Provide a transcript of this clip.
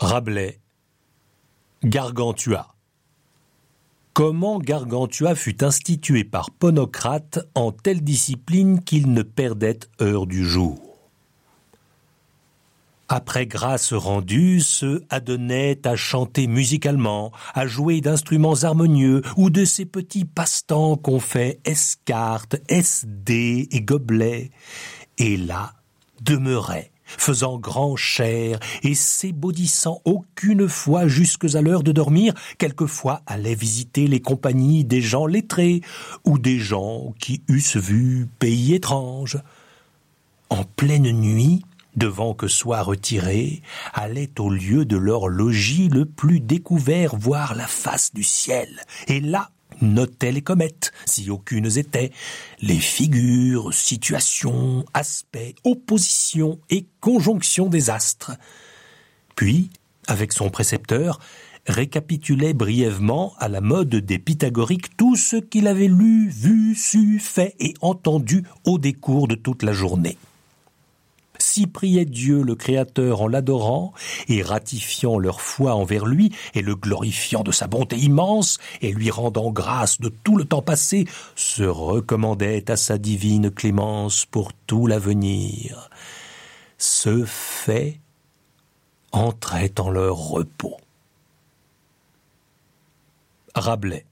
Rabelais, Gargantua. Comment Gargantua fut institué par Ponocrate en telle discipline qu'il ne perdait heure du jour? Après grâce rendue, se adonnait à chanter musicalement, à jouer d'instruments harmonieux ou de ces petits passe-temps qu'on fait escartes, SD et gobelets, et là demeurait faisant grand cher et s'ébaudissant aucune fois jusque à l'heure de dormir, quelquefois allait visiter les compagnies des gens lettrés ou des gens qui eussent vu pays étrange. En pleine nuit, devant que soit retiré, allait au lieu de leur logis le plus découvert voir la face du ciel, et là notait les comètes, si aucunes étaient, les figures, situations, aspects, oppositions et conjonctions des astres. Puis, avec son précepteur, récapitulait brièvement à la mode des pythagoriques tout ce qu'il avait lu, vu, su, fait et entendu au décours de toute la journée si priaient Dieu le Créateur en l'adorant et ratifiant leur foi envers lui et le glorifiant de sa bonté immense et lui rendant grâce de tout le temps passé, se recommandaient à sa divine clémence pour tout l'avenir. Ce fait entrait en leur repos. Rabelais